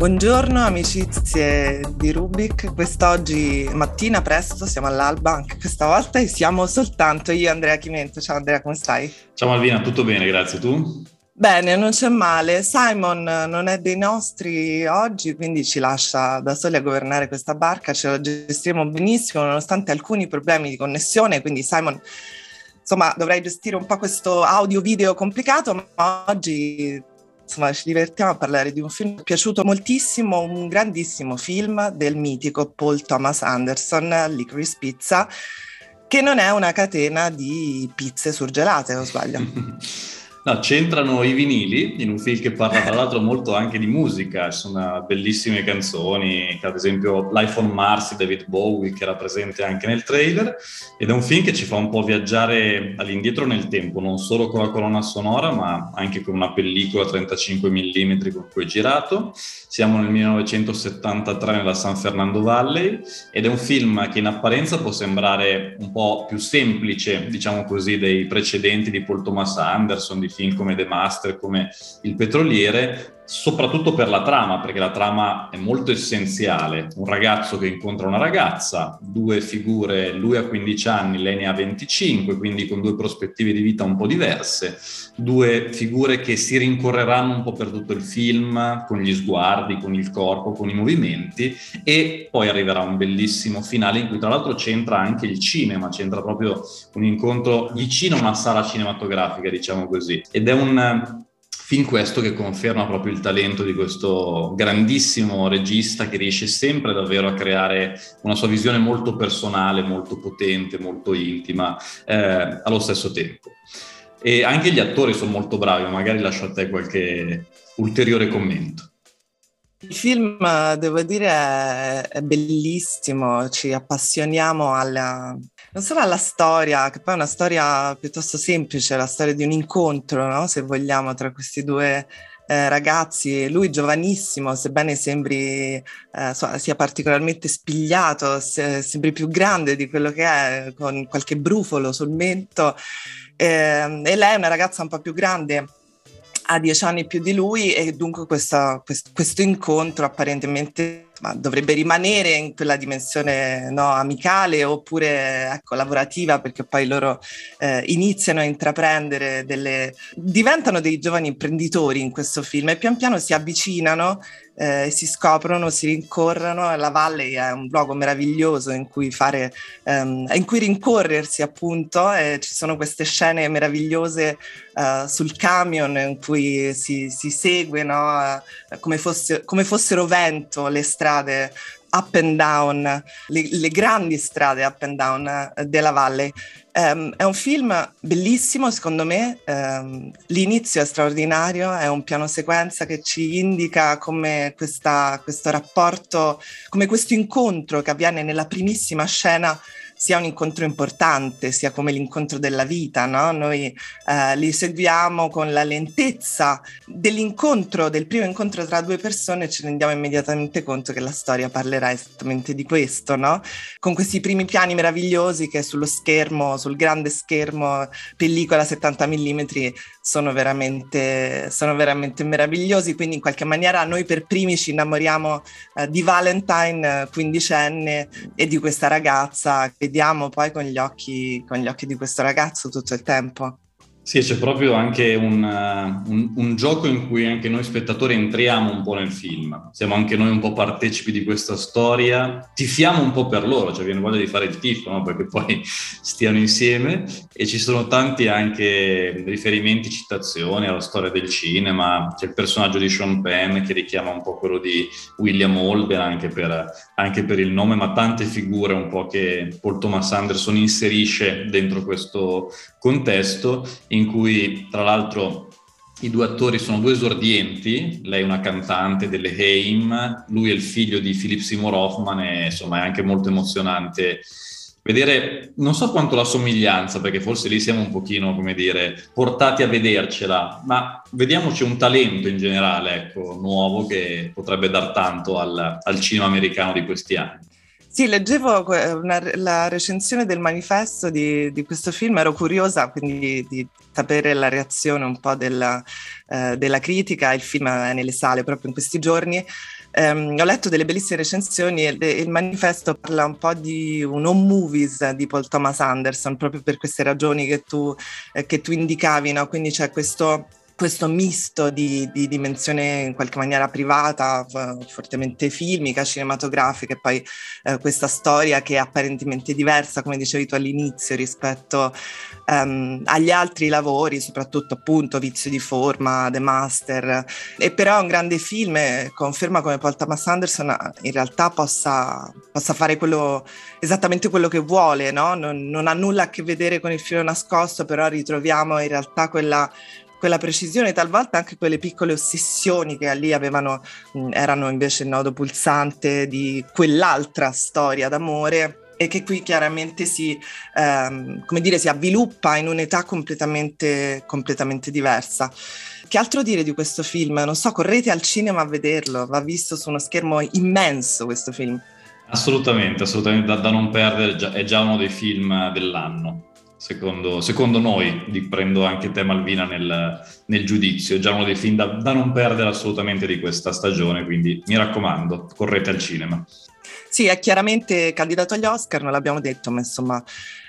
Buongiorno amicizie di Rubik, quest'oggi mattina presto siamo all'alba anche questa volta e siamo soltanto io e Andrea Chimento. Ciao Andrea, come stai? Ciao Malvina, tutto bene, grazie. Tu? Bene, non c'è male. Simon non è dei nostri oggi, quindi ci lascia da soli a governare questa barca, ce la gestiremo benissimo nonostante alcuni problemi di connessione, quindi Simon insomma dovrei gestire un po' questo audio video complicato, ma oggi insomma ci divertiamo a parlare di un film che è piaciuto moltissimo, un grandissimo film del mitico Paul Thomas Anderson, Licorice Pizza, che non è una catena di pizze surgelate, o sbaglio? No, c'entrano i vinili in un film che parla tra l'altro molto anche di musica, ci sono bellissime canzoni, ad esempio Life on Mars di David Bowie che era presente anche nel trailer. Ed è un film che ci fa un po' viaggiare all'indietro nel tempo, non solo con la colonna sonora ma anche con una pellicola 35 mm con cui è girato. Siamo nel 1973 nella San Fernando Valley. Ed è un film che in apparenza può sembrare un po' più semplice, diciamo così, dei precedenti di Paul Thomas Anderson, di film come The Master, come Il Petroliere, soprattutto per la trama, perché la trama è molto essenziale. Un ragazzo che incontra una ragazza, due figure, lui ha 15 anni, lei ne ha 25, quindi con due prospettive di vita un po' diverse, due figure che si rincorreranno un po' per tutto il film, con gli sguardi, con il corpo, con i movimenti, e poi arriverà un bellissimo finale in cui tra l'altro c'entra anche il cinema, c'entra proprio un incontro vicino a una sala cinematografica, diciamo così. Ed è un Fin questo che conferma proprio il talento di questo grandissimo regista che riesce sempre davvero a creare una sua visione molto personale, molto potente, molto intima eh, allo stesso tempo. E anche gli attori sono molto bravi, magari lascio a te qualche ulteriore commento. Il film, devo dire, è, bellissimo, ci appassioniamo alla, non solo alla storia, che poi è una storia piuttosto semplice, la storia di un incontro, no? se vogliamo, tra questi due eh, ragazzi, lui giovanissimo, sebbene sembri eh, sia particolarmente spigliato, se, sembri più grande di quello che è, con qualche brufolo sul mento, eh, e lei è una ragazza un po' più grande ha dieci anni più di lui e dunque questa, questo, questo incontro apparentemente ma dovrebbe rimanere in quella dimensione no, amicale oppure ecco, lavorativa perché poi loro eh, iniziano a intraprendere delle... diventano dei giovani imprenditori in questo film e pian piano si avvicinano eh, si scoprono, si rincorrono. La Valley è un luogo meraviglioso in cui, fare, ehm, in cui rincorrersi, appunto. E ci sono queste scene meravigliose eh, sul camion in cui si, si segue no? eh, come, fosse, come fossero vento le strade up and down, le, le, grandi strade up and down eh, della valle. Um, è un film bellissimo secondo me, um, l'inizio è straordinario, è un piano sequenza che ci indica come questa, questo rapporto, come questo incontro che avviene nella primissima scena sia un incontro importante, sia come l'incontro della vita, no? Noi eh, li seguiamo con la lentezza dell'incontro, del primo incontro tra due persone e ci rendiamo immediatamente conto che la storia parlerà esattamente di questo, no? Con questi primi piani meravigliosi che sullo schermo, sul grande schermo, pellicola 70 mm, sono veramente, sono veramente meravigliosi, quindi in qualche maniera noi per primi ci innamoriamo eh, di Valentine, quindicenne, e di questa ragazza che vediamo poi con gli occhi, con gli occhi di questo ragazzo tutto il tempo. Sì, c'è proprio anche un, uh, un, un, gioco in cui anche noi spettatori entriamo un po' nel film, siamo anche noi un po' partecipi di questa storia, tifiamo un po' per loro, cioè viene voglia di fare il tifo, no? perché poi stiano insieme. E ci sono tanti anche riferimenti, citazioni alla storia del cinema, c'è il personaggio di Sean Penn che richiama un po' quello di William Holden anche per, anche per il nome, ma tante figure un po' che Paul Thomas Anderson inserisce dentro questo contesto in cui tra l'altro i due attori sono due esordienti, lei è una cantante delle Haim, lui è il figlio di Philip Seymour Hoffman e insomma è anche molto emozionante vedere, non so quanto la somiglianza, perché forse lì siamo un pochino, come dire, portati a vedercela, ma vediamoci un talento in generale, ecco, nuovo che potrebbe dar tanto al, al cinema americano di questi anni. Sì, leggevo una, la recensione del manifesto di, di, questo film, ero curiosa quindi di sapere la reazione un po' della, eh, della critica, il film è nelle sale proprio in questi giorni. Um, ho letto delle bellissime recensioni e il manifesto parla un po' di un home movies di Paul Thomas Anderson, proprio per queste ragioni che tu, eh, che tu indicavi, no? quindi c'è questo questo misto di, di, dimensione in qualche maniera privata, fortemente filmica, cinematografica e poi eh, questa storia che è apparentemente diversa, come dicevi tu all'inizio, rispetto um, agli altri lavori, soprattutto appunto Vizio di forma, The Master. E però è un grande film e conferma come Paul Thomas Anderson in realtà possa, possa fare quello, esattamente quello che vuole, no? non, non ha nulla a che vedere con il filo nascosto, però ritroviamo in realtà quella quella precisione, talvolta anche quelle piccole ossessioni che lì avevano, erano invece il nodo pulsante di quell'altra storia d'amore e che qui chiaramente si, ehm, come dire, si avviluppa in un'età completamente, completamente diversa. Che altro dire di questo film? Non so, correte al cinema a vederlo, va visto su uno schermo immenso questo film. Assolutamente, assolutamente da, da non perdere, è già uno dei film dell'anno secondo, secondo noi, prendo anche te Malvina nel, nel giudizio, già uno dei film da, da, non perdere assolutamente di questa stagione, quindi mi raccomando, correte al cinema. Sì, è chiaramente candidato agli Oscar, non l'abbiamo detto, ma insomma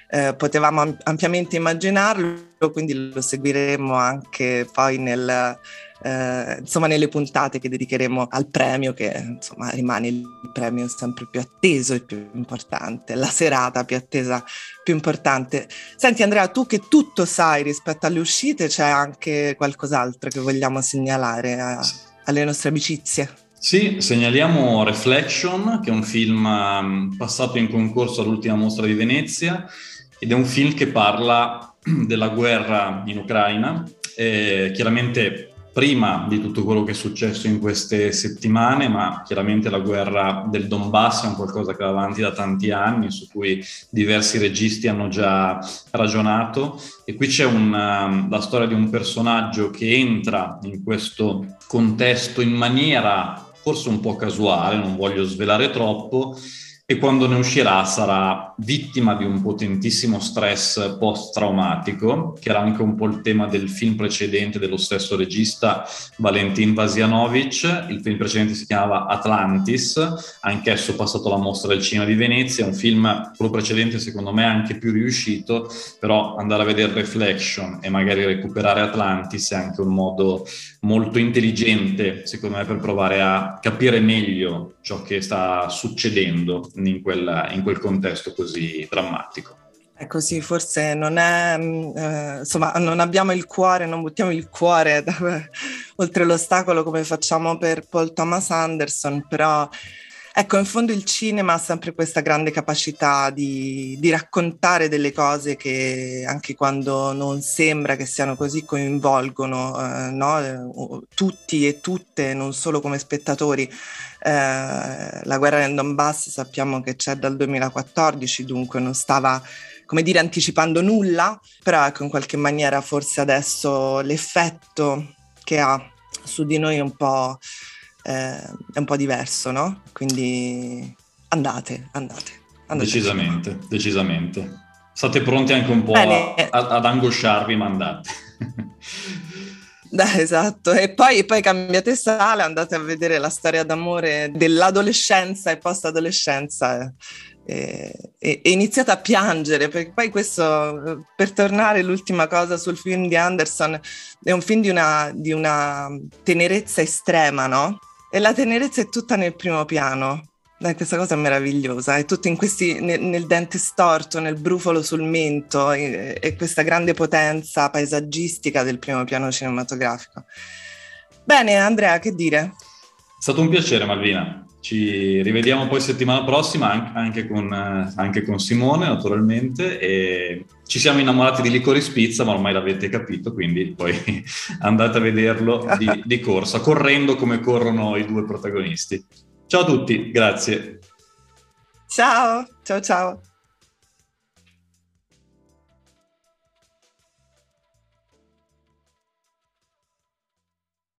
eh, potevamo ampiamente immaginarlo, quindi lo seguiremo anche poi nel eh, insomma nelle puntate che dedicheremo al premio che insomma rimane il premio sempre più atteso e più importante, la serata più attesa, più importante. Senti Andrea, tu che tutto sai rispetto alle uscite, c'è anche qualcos'altro che vogliamo segnalare a, alle nostre amicizie? Sì, segnaliamo Reflection, che è un film um, passato in concorso all'ultima mostra di Venezia ed è un film che parla della guerra in Ucraina. E chiaramente prima di tutto quello che è successo in queste settimane, ma chiaramente la guerra del Donbass è un qualcosa che va avanti da tanti anni, su cui diversi registi hanno già ragionato. E qui c'è una, la storia di un personaggio che entra in questo contesto in maniera forse un po' casuale, non voglio svelare troppo, e quando ne uscirà sarà vittima di un potentissimo stress post-traumatico, che era anche un po' il tema del film precedente dello stesso regista Valentin Vasianovic. Il film precedente si chiamava Atlantis, anch'esso passato alla mostra del cinema di Venezia, un film, quello precedente secondo me anche più riuscito, però andare a vedere Reflection e magari recuperare Atlantis è anche un modo molto intelligente, secondo me, per provare a capire meglio ciò che sta succedendo in, quella, in quel contesto così drammatico. È così, forse non è, mm, eh, insomma, non abbiamo il cuore, non buttiamo il cuore da, oltre l'ostacolo come facciamo per Paul Thomas Anderson, però ecco, in fondo il cinema ha sempre questa grande capacità di, di raccontare delle cose che anche quando non sembra che siano così coinvolgono eh, no? tutti e tutte, non solo come spettatori. Eh, la guerra nel Donbass sappiamo che c'è dal 2014, dunque non stava come dire anticipando nulla, però ecco in qualche maniera forse adesso l'effetto che ha su di noi un po', eh, è un po diverso, no? Quindi andate, andate. andate decisamente, decisamente. State pronti anche un po' a, ad angosciarvi, ma andate. esatto, e poi, poi, cambiate sala, andate a vedere la storia d'amore dell'adolescenza e post-adolescenza e, e, e, iniziate a piangere, perché poi questo, per tornare l'ultima cosa sul film di Anderson, è un film di una, di una tenerezza estrema, no? E la tenerezza è tutta nel primo piano, Dai, questa cosa è meravigliosa, è tutto questi, nel, nel, dente storto, nel brufolo sul mento e, e, questa grande potenza paesaggistica del primo piano cinematografico. Bene, Andrea, che dire? È stato un piacere, Malvina. Ci rivediamo poi settimana prossima anche con, anche con Simone, naturalmente. E ci siamo innamorati di Licori Spizza, ma ormai l'avete capito, quindi poi andate a vederlo di, di corsa, correndo come corrono i due protagonisti. Ciao a tutti, grazie. Ciao, ciao ciao.